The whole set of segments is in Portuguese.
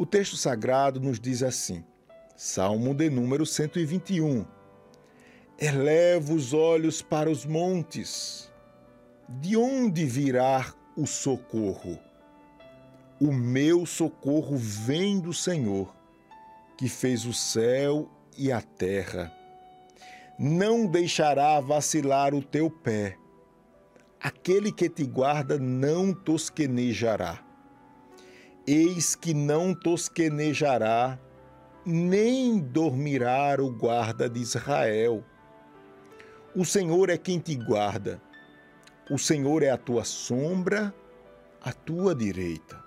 O texto sagrado nos diz assim, Salmo de número 121. Eleva os olhos para os montes. De onde virá o socorro? O meu socorro vem do Senhor, que fez o céu e a terra. Não deixará vacilar o teu pé. Aquele que te guarda não tosquenejará. Eis que não tosquenejará, nem dormirá o guarda de Israel. O Senhor é quem te guarda. O Senhor é a tua sombra, a tua direita.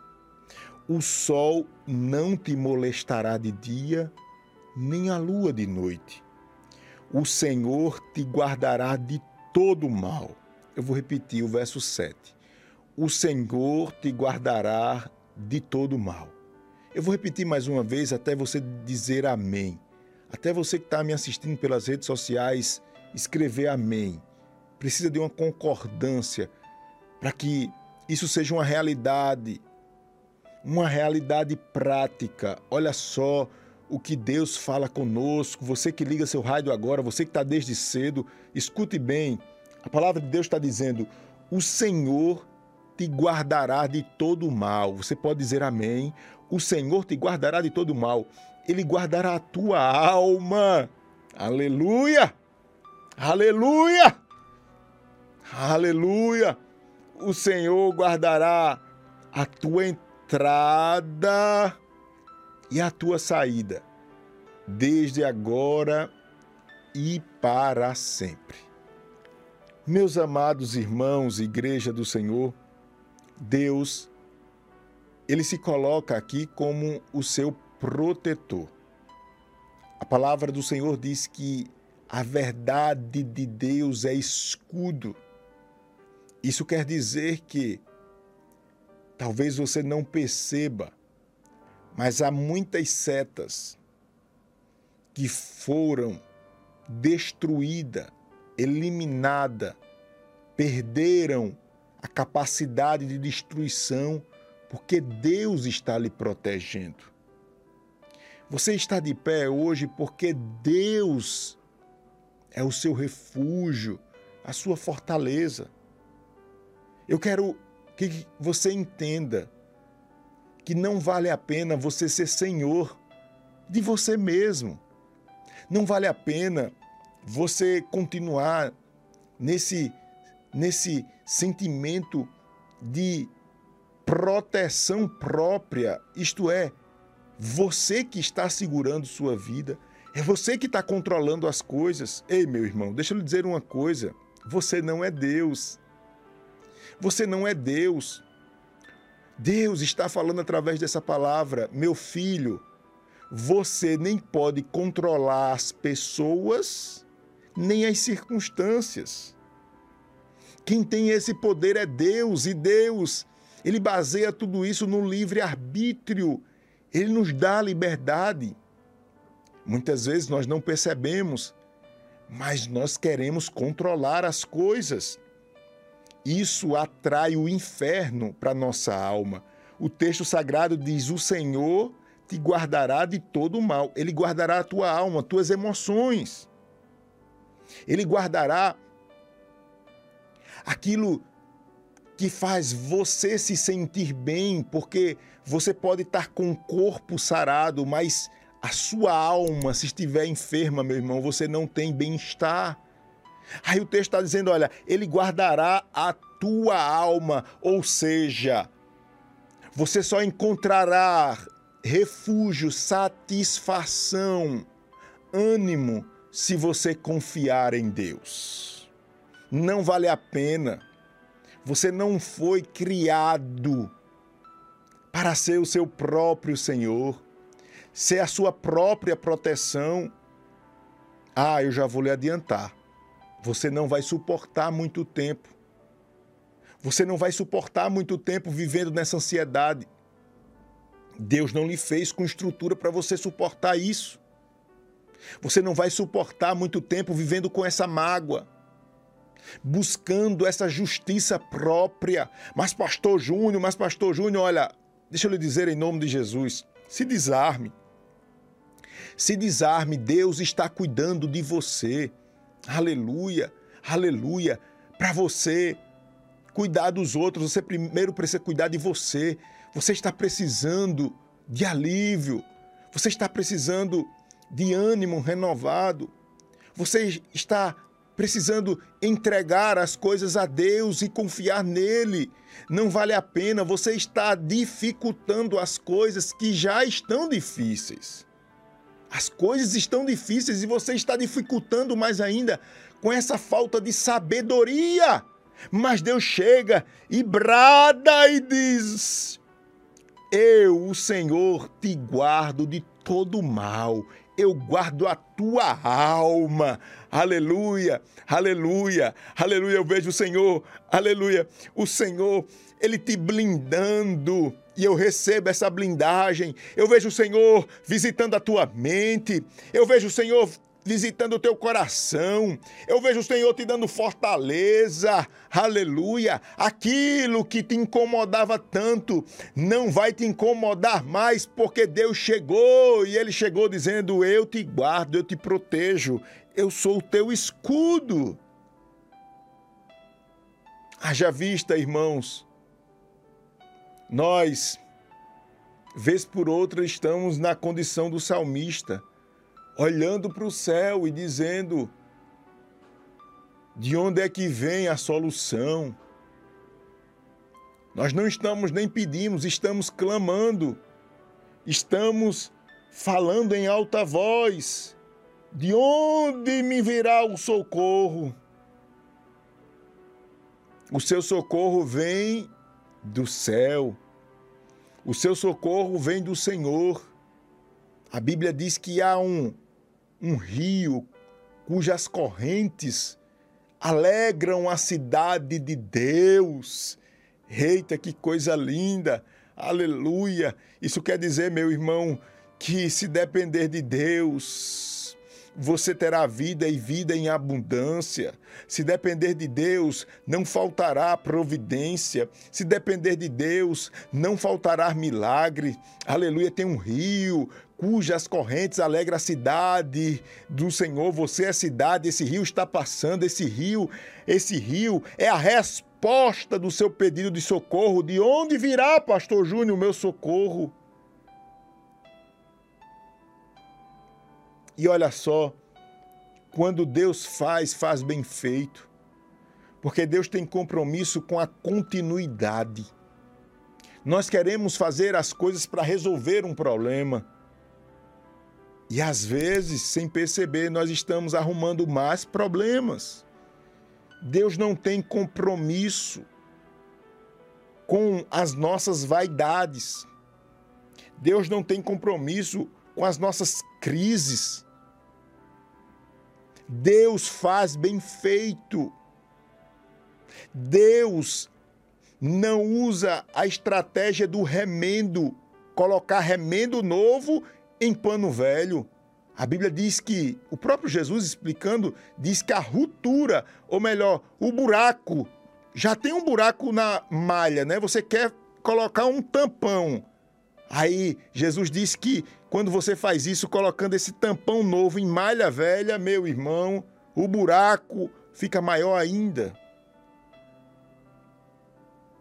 O sol não te molestará de dia, nem a lua de noite. O Senhor te guardará de todo mal. Eu vou repetir o verso 7. O Senhor te guardará de todo mal. Eu vou repetir mais uma vez até você dizer amém. Até você que está me assistindo pelas redes sociais, escrever amém. Precisa de uma concordância para que isso seja uma realidade uma realidade prática. Olha só o que Deus fala conosco. Você que liga seu rádio agora, você que está desde cedo, escute bem. A palavra de Deus está dizendo: o Senhor te guardará de todo mal. Você pode dizer amém. O Senhor te guardará de todo mal. Ele guardará a tua alma. Aleluia! Aleluia! Aleluia! O Senhor guardará a tua entrada e a tua saída, desde agora e para sempre. Meus amados irmãos, Igreja do Senhor, Deus, ele se coloca aqui como o seu protetor. A palavra do Senhor diz que a verdade de Deus é escudo. Isso quer dizer que Talvez você não perceba, mas há muitas setas que foram destruídas, eliminadas, perderam a capacidade de destruição porque Deus está lhe protegendo. Você está de pé hoje porque Deus é o seu refúgio, a sua fortaleza. Eu quero que você entenda que não vale a pena você ser senhor de você mesmo. Não vale a pena você continuar nesse nesse sentimento de proteção própria, isto é, você que está segurando sua vida, é você que está controlando as coisas. Ei, meu irmão, deixa eu lhe dizer uma coisa: você não é Deus. Você não é Deus. Deus está falando através dessa palavra, meu filho. Você nem pode controlar as pessoas, nem as circunstâncias. Quem tem esse poder é Deus, e Deus, ele baseia tudo isso no livre-arbítrio. Ele nos dá liberdade. Muitas vezes nós não percebemos, mas nós queremos controlar as coisas. Isso atrai o inferno para nossa alma. O texto sagrado diz: O Senhor te guardará de todo o mal. Ele guardará a tua alma, tuas emoções. Ele guardará aquilo que faz você se sentir bem, porque você pode estar com o corpo sarado, mas a sua alma, se estiver enferma, meu irmão, você não tem bem-estar. Aí o texto está dizendo: olha, ele guardará a tua alma, ou seja, você só encontrará refúgio, satisfação, ânimo se você confiar em Deus. Não vale a pena. Você não foi criado para ser o seu próprio Senhor, ser a sua própria proteção. Ah, eu já vou lhe adiantar. Você não vai suportar muito tempo. Você não vai suportar muito tempo vivendo nessa ansiedade. Deus não lhe fez com estrutura para você suportar isso. Você não vai suportar muito tempo vivendo com essa mágoa, buscando essa justiça própria. Mas, Pastor Júnior, mas, Pastor Júnior, olha, deixa eu lhe dizer em nome de Jesus: Se desarme. Se desarme, Deus está cuidando de você. Aleluia, aleluia. Para você cuidar dos outros, você primeiro precisa cuidar de você. Você está precisando de alívio. Você está precisando de ânimo renovado. Você está precisando entregar as coisas a Deus e confiar nele. Não vale a pena, você está dificultando as coisas que já estão difíceis. As coisas estão difíceis e você está dificultando mais ainda com essa falta de sabedoria. Mas Deus chega e brada e diz: Eu, o Senhor, te guardo de todo mal eu guardo a tua alma. Aleluia, aleluia, aleluia. Eu vejo o Senhor, aleluia. O Senhor, Ele te blindando. E eu recebo essa blindagem. Eu vejo o Senhor visitando a tua mente. Eu vejo o Senhor visitando o teu coração. Eu vejo o Senhor te dando fortaleza. Aleluia. Aquilo que te incomodava tanto não vai te incomodar mais, porque Deus chegou e ele chegou dizendo: "Eu te guardo, eu te protejo. Eu sou o teu escudo." Haja vista, irmãos. Nós vez por outra estamos na condição do salmista olhando para o céu e dizendo: de onde é que vem a solução? Nós não estamos nem pedimos, estamos clamando, estamos falando em alta voz. De onde me virá o socorro? O seu socorro vem do céu. O seu socorro vem do Senhor. A Bíblia diz que há um um rio cujas correntes alegram a cidade de Deus. Eita, que coisa linda! Aleluia! Isso quer dizer, meu irmão, que se depender de Deus, você terá vida e vida em abundância. Se depender de Deus, não faltará providência. Se depender de Deus, não faltará milagre. Aleluia, tem um rio cujas correntes alegra a cidade do Senhor. Você é a cidade, esse rio está passando, esse rio, esse rio é a resposta do seu pedido de socorro. De onde virá, pastor Júnior, o meu socorro? E olha só, quando Deus faz, faz bem feito. Porque Deus tem compromisso com a continuidade. Nós queremos fazer as coisas para resolver um problema. E às vezes, sem perceber, nós estamos arrumando mais problemas. Deus não tem compromisso com as nossas vaidades. Deus não tem compromisso com as nossas crises. Deus faz bem feito. Deus não usa a estratégia do remendo, colocar remendo novo em pano velho. A Bíblia diz que, o próprio Jesus explicando, diz que a ruptura, ou melhor, o buraco, já tem um buraco na malha, né? Você quer colocar um tampão. Aí Jesus diz que quando você faz isso colocando esse tampão novo em malha velha, meu irmão, o buraco fica maior ainda.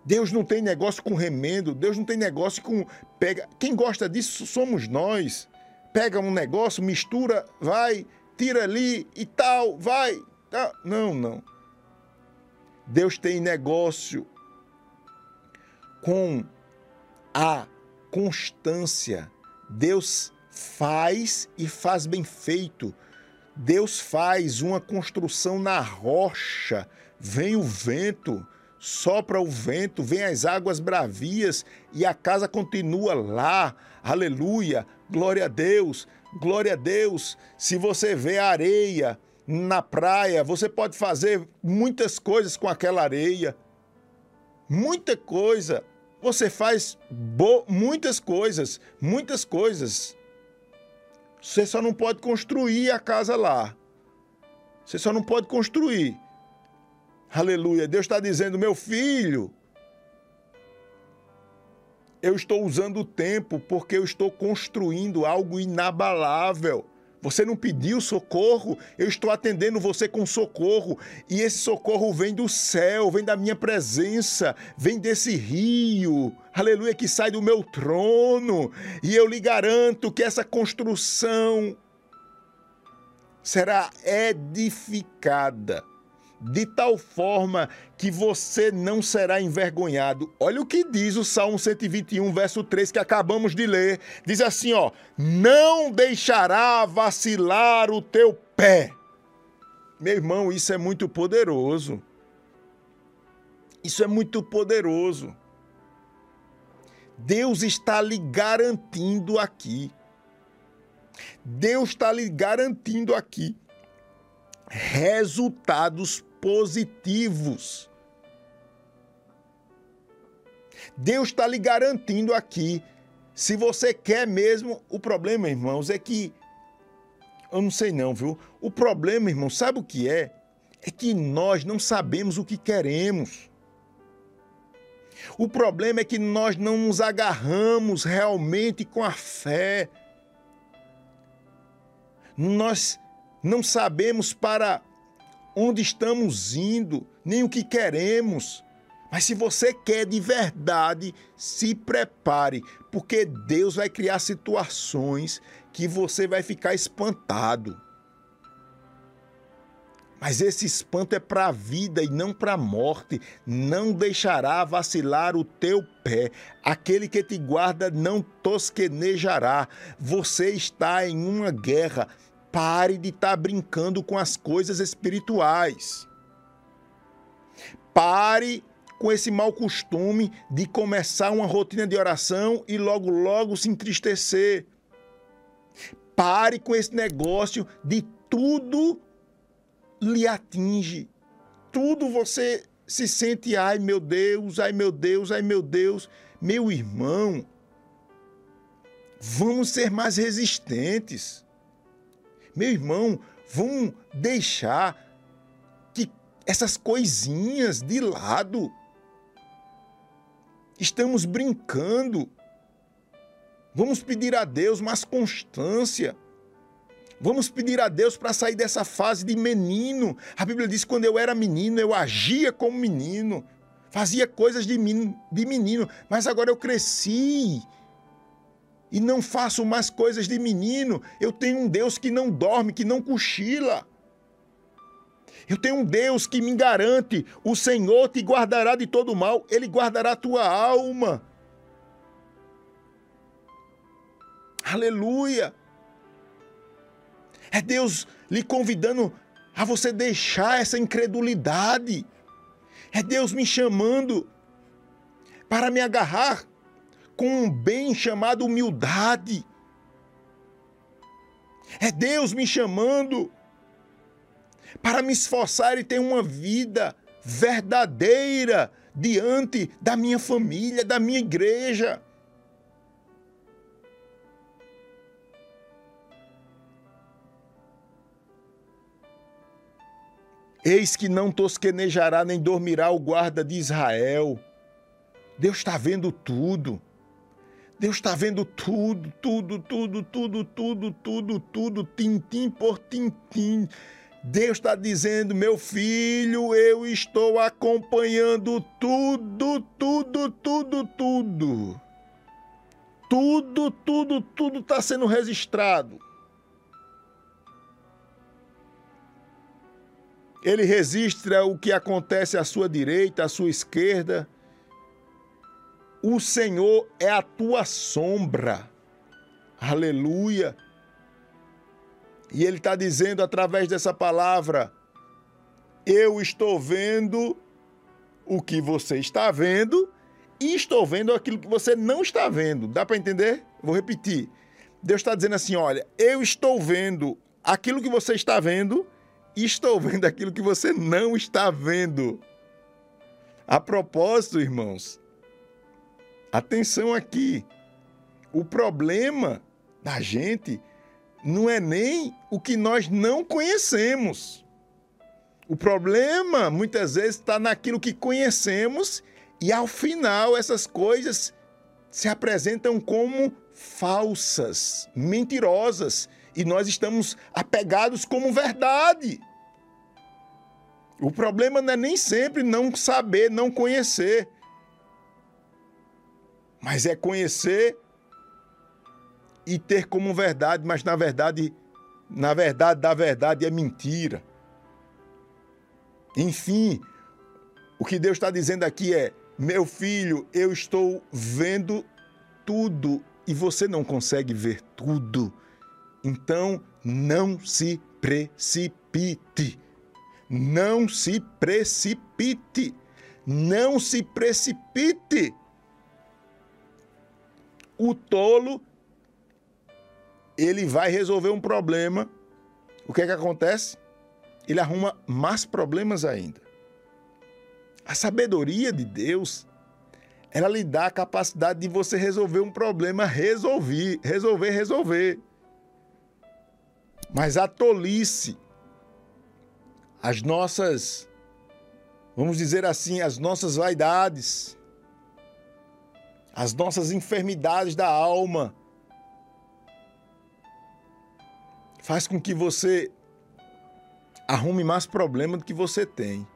Deus não tem negócio com remendo, Deus não tem negócio com pega. Quem gosta disso somos nós. Pega um negócio, mistura, vai, tira ali e tal, vai. Não, não. Deus tem negócio com a constância Deus faz e faz bem feito. Deus faz uma construção na rocha. Vem o vento, sopra o vento, vem as águas bravias e a casa continua lá. Aleluia! Glória a Deus! Glória a Deus! Se você vê a areia na praia, você pode fazer muitas coisas com aquela areia. Muita coisa. Você faz muitas coisas, muitas coisas. Você só não pode construir a casa lá. Você só não pode construir. Aleluia. Deus está dizendo, meu filho, Eu estou usando o tempo porque eu estou construindo algo inabalável. Você não pediu socorro, eu estou atendendo você com socorro. E esse socorro vem do céu, vem da minha presença, vem desse rio, aleluia, que sai do meu trono. E eu lhe garanto que essa construção será edificada de tal forma que você não será envergonhado. Olha o que diz o Salmo 121, verso 3 que acabamos de ler. Diz assim, ó: "Não deixará vacilar o teu pé". Meu irmão, isso é muito poderoso. Isso é muito poderoso. Deus está lhe garantindo aqui. Deus está lhe garantindo aqui resultados positivos. Deus está lhe garantindo aqui. Se você quer mesmo, o problema, irmãos, é que. Eu não sei não, viu? O problema, irmão, sabe o que é? É que nós não sabemos o que queremos. O problema é que nós não nos agarramos realmente com a fé. Nós não sabemos para onde estamos indo, nem o que queremos. Mas se você quer de verdade, se prepare, porque Deus vai criar situações que você vai ficar espantado. Mas esse espanto é para a vida e não para a morte. Não deixará vacilar o teu pé. Aquele que te guarda não tosquenejará. Você está em uma guerra. Pare de estar tá brincando com as coisas espirituais. Pare com esse mau costume de começar uma rotina de oração e logo, logo se entristecer. Pare com esse negócio de tudo lhe atinge. Tudo você se sente, ai meu Deus, ai meu Deus, ai meu Deus. Meu irmão, vamos ser mais resistentes. Meu irmão, vamos deixar que essas coisinhas de lado. Estamos brincando. Vamos pedir a Deus mais constância. Vamos pedir a Deus para sair dessa fase de menino. A Bíblia diz que quando eu era menino, eu agia como menino, fazia coisas de menino, mas agora eu cresci e não faço mais coisas de menino. Eu tenho um Deus que não dorme, que não cochila. Eu tenho um Deus que me garante: o Senhor te guardará de todo mal, Ele guardará a tua alma. Aleluia! É Deus lhe convidando a você deixar essa incredulidade. É Deus me chamando para me agarrar com um bem chamado humildade. É Deus me chamando para me esforçar e ter uma vida verdadeira diante da minha família, da minha igreja. Eis que não tosquenejará nem dormirá o guarda de Israel. Deus está vendo tudo. Deus está vendo tudo, tudo, tudo, tudo, tudo, tudo, tudo, tintim por tintim. Deus está dizendo, meu filho, eu estou acompanhando tudo, tudo, tudo, tudo. Tudo, tudo, tudo está sendo registrado. Ele registra o que acontece à sua direita, à sua esquerda o Senhor é a tua sombra. Aleluia. E ele está dizendo através dessa palavra: Eu estou vendo o que você está vendo e estou vendo aquilo que você não está vendo. Dá para entender? Vou repetir. Deus está dizendo assim: olha, eu estou vendo aquilo que você está vendo e estou vendo aquilo que você não está vendo. A propósito, irmãos, Atenção aqui. O problema da gente não é nem o que nós não conhecemos. O problema muitas vezes está naquilo que conhecemos e ao final essas coisas se apresentam como falsas, mentirosas, e nós estamos apegados como verdade. O problema não é nem sempre não saber, não conhecer, mas é conhecer e ter como verdade, mas na verdade, na verdade da verdade é mentira. Enfim, o que Deus está dizendo aqui é: meu filho, eu estou vendo tudo e você não consegue ver tudo. Então, não se precipite. Não se precipite. Não se precipite. O tolo ele vai resolver um problema. O que é que acontece? Ele arruma mais problemas ainda. A sabedoria de Deus, ela lhe dá a capacidade de você resolver um problema, resolver, resolver, resolver. Mas a tolice, as nossas, vamos dizer assim, as nossas vaidades, as nossas enfermidades da alma, faz com que você arrume mais problema do que você tem.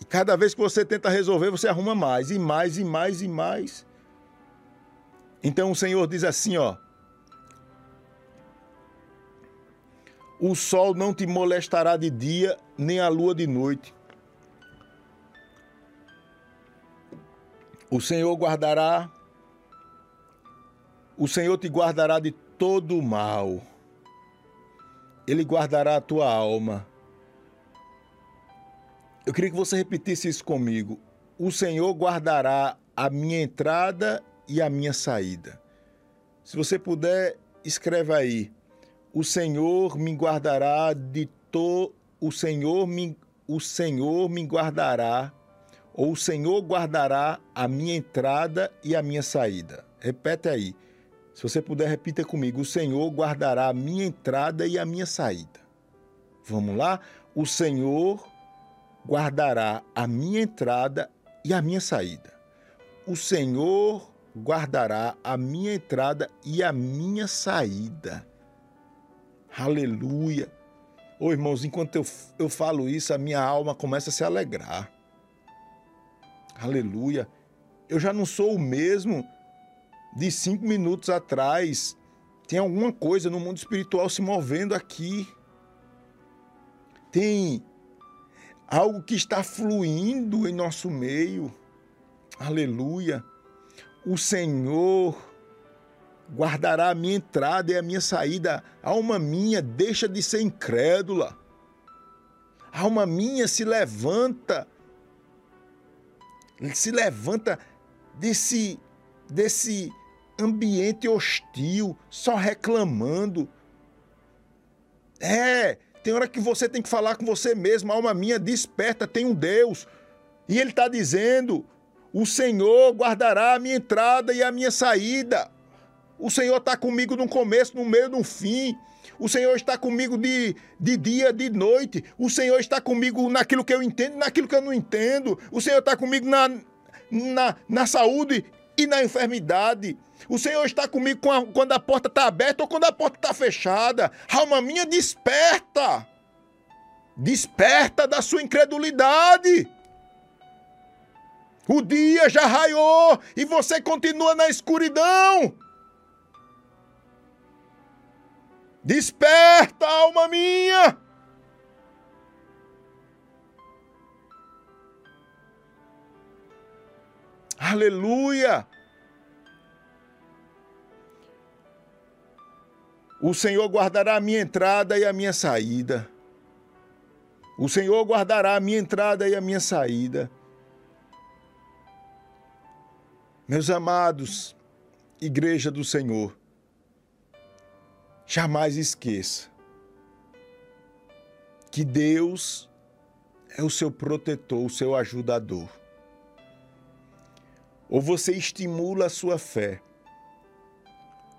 E cada vez que você tenta resolver, você arruma mais, e mais, e mais, e mais. Então o Senhor diz assim, ó: O sol não te molestará de dia, nem a lua de noite. O Senhor guardará, o Senhor te guardará de todo o mal. Ele guardará a tua alma. Eu queria que você repetisse isso comigo. O Senhor guardará a minha entrada e a minha saída. Se você puder, escreva aí. O Senhor me guardará de to o Senhor me o Senhor me guardará ou o Senhor guardará a minha entrada e a minha saída. Repete aí. Se você puder, repita comigo: O Senhor guardará a minha entrada e a minha saída. Vamos lá? O Senhor guardará a minha entrada e a minha saída. O Senhor guardará a minha entrada e a minha saída. Aleluia. Ô oh, irmãos, enquanto eu, eu falo isso, a minha alma começa a se alegrar. Aleluia. Eu já não sou o mesmo de cinco minutos atrás. Tem alguma coisa no mundo espiritual se movendo aqui. Tem algo que está fluindo em nosso meio. Aleluia. O Senhor guardará a minha entrada e a minha saída. Alma minha deixa de ser incrédula. Alma minha se levanta, se levanta desse, desse ambiente hostil, só reclamando. É, tem hora que você tem que falar com você mesmo, alma minha, desperta, tem um Deus. E ele está dizendo: o Senhor guardará a minha entrada e a minha saída. O Senhor está comigo no começo, no meio, no fim. O Senhor está comigo de, de dia, de noite. O Senhor está comigo naquilo que eu entendo, naquilo que eu não entendo. O Senhor está comigo na, na, na saúde e na enfermidade. O Senhor está comigo quando a porta está aberta ou quando a porta está fechada. Alma minha, desperta! Desperta da sua incredulidade! O dia já raiou e você continua na escuridão. Desperta, alma minha! Aleluia! O Senhor guardará a minha entrada e a minha saída. O Senhor guardará a minha entrada e a minha saída. Meus amados, Igreja do Senhor, jamais esqueça que Deus é o seu protetor, o seu ajudador. Ou você estimula a sua fé,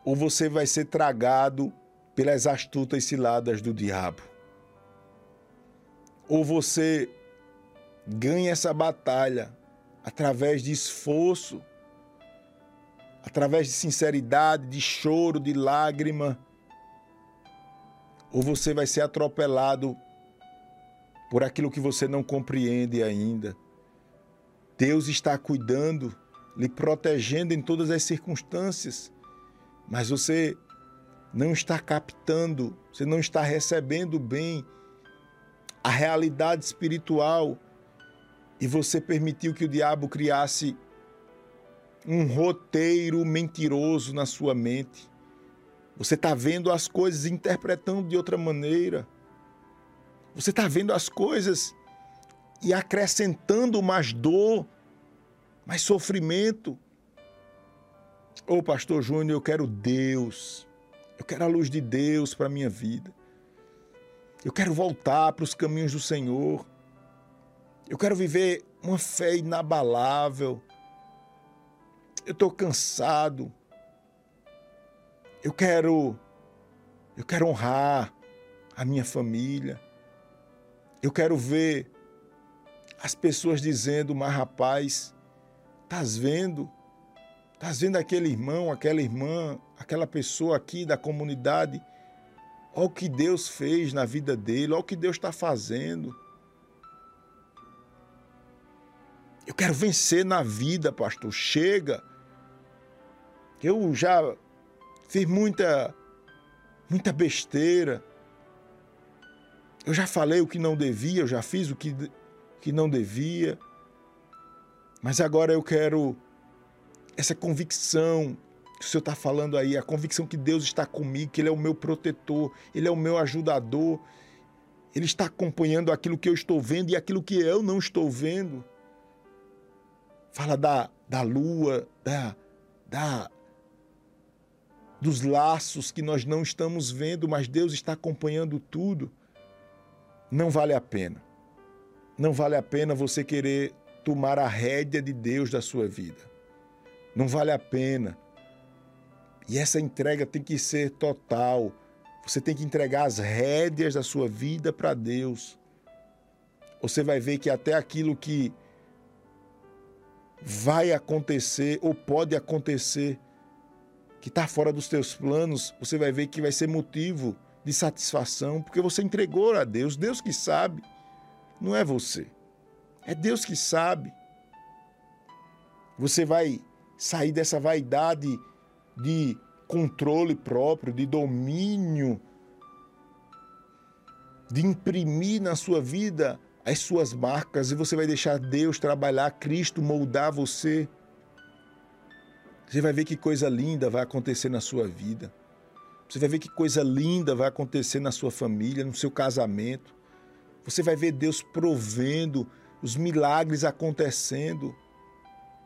ou você vai ser tragado pelas astutas ciladas do diabo. Ou você ganha essa batalha através de esforço, através de sinceridade, de choro, de lágrima, ou você vai ser atropelado por aquilo que você não compreende ainda. Deus está cuidando, lhe protegendo em todas as circunstâncias, mas você não está captando, você não está recebendo bem a realidade espiritual e você permitiu que o diabo criasse um roteiro mentiroso na sua mente. Você está vendo as coisas interpretando de outra maneira. Você está vendo as coisas e acrescentando mais dor, mais sofrimento. Ô oh, pastor Júnior, eu quero Deus. Eu quero a luz de Deus para a minha vida. Eu quero voltar para os caminhos do Senhor. Eu quero viver uma fé inabalável. Eu estou cansado. Eu quero eu quero honrar a minha família. Eu quero ver as pessoas dizendo, mas rapaz, estás vendo? Estás vendo aquele irmão, aquela irmã, aquela pessoa aqui da comunidade? Olha o que Deus fez na vida dele, olha o que Deus está fazendo. Eu quero vencer na vida, pastor. Chega. Eu já fiz muita, muita besteira. Eu já falei o que não devia, eu já fiz o que, que não devia. Mas agora eu quero essa convicção que o Senhor está falando aí, a convicção que Deus está comigo, que Ele é o meu protetor, Ele é o meu ajudador, Ele está acompanhando aquilo que eu estou vendo e aquilo que eu não estou vendo. Fala da, da lua, da, da, dos laços que nós não estamos vendo, mas Deus está acompanhando tudo não vale a pena. Não vale a pena você querer tomar a rédea de Deus da sua vida. Não vale a pena. E essa entrega tem que ser total. Você tem que entregar as rédeas da sua vida para Deus. Você vai ver que até aquilo que vai acontecer ou pode acontecer, que está fora dos teus planos, você vai ver que vai ser motivo de satisfação, porque você entregou a Deus, Deus que sabe, não é você. É Deus que sabe. Você vai sair dessa vaidade de controle próprio, de domínio, de imprimir na sua vida as suas marcas e você vai deixar Deus trabalhar, Cristo moldar você. Você vai ver que coisa linda vai acontecer na sua vida. Você vai ver que coisa linda vai acontecer na sua família, no seu casamento. Você vai ver Deus provendo, os milagres acontecendo.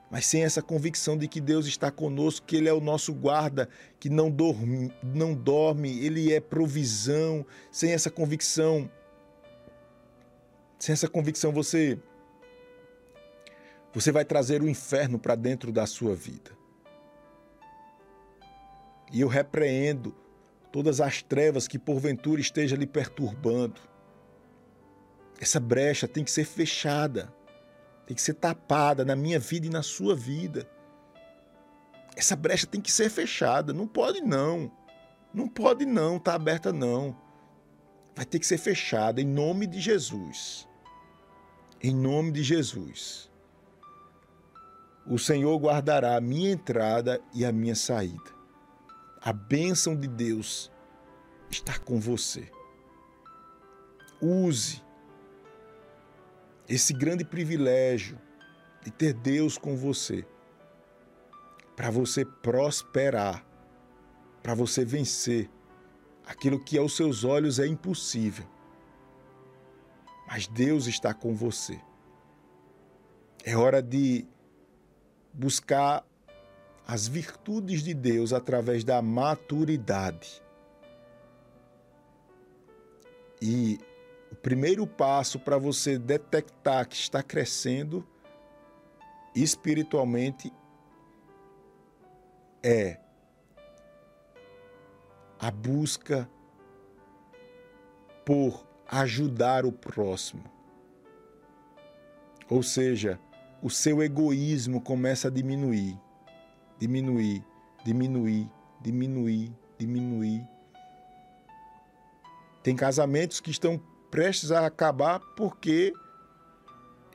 Mas sem essa convicção de que Deus está conosco, que Ele é o nosso guarda, que não dorme, não dorme, Ele é provisão. Sem essa convicção, sem essa convicção você você vai trazer o inferno para dentro da sua vida. E eu repreendo todas as trevas que porventura esteja lhe perturbando. Essa brecha tem que ser fechada, tem que ser tapada na minha vida e na sua vida. Essa brecha tem que ser fechada, não pode não. Não pode não, tá aberta não. Vai ter que ser fechada em nome de Jesus. Em nome de Jesus. O Senhor guardará a minha entrada e a minha saída a bênção de Deus está com você. Use esse grande privilégio de ter Deus com você para você prosperar, para você vencer aquilo que aos seus olhos é impossível. Mas Deus está com você. É hora de buscar as virtudes de Deus através da maturidade. E o primeiro passo para você detectar que está crescendo espiritualmente é a busca por ajudar o próximo. Ou seja, o seu egoísmo começa a diminuir diminuir, diminuir, diminuir, diminuir. Tem casamentos que estão prestes a acabar porque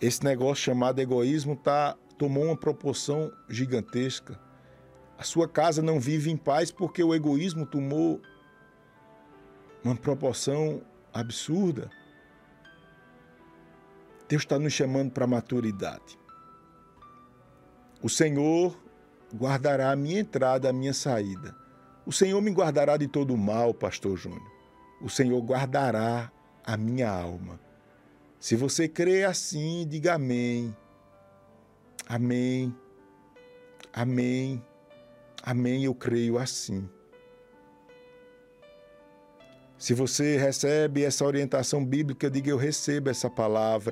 esse negócio chamado egoísmo tá, tomou uma proporção gigantesca. A sua casa não vive em paz porque o egoísmo tomou uma proporção absurda. Deus está nos chamando para maturidade. O Senhor guardará a minha entrada, a minha saída. O Senhor me guardará de todo o mal, Pastor Júnior. O Senhor guardará a minha alma. Se você crê assim, diga amém. Amém. Amém. Amém, eu creio assim. Se você recebe essa orientação bíblica, diga eu recebo essa palavra.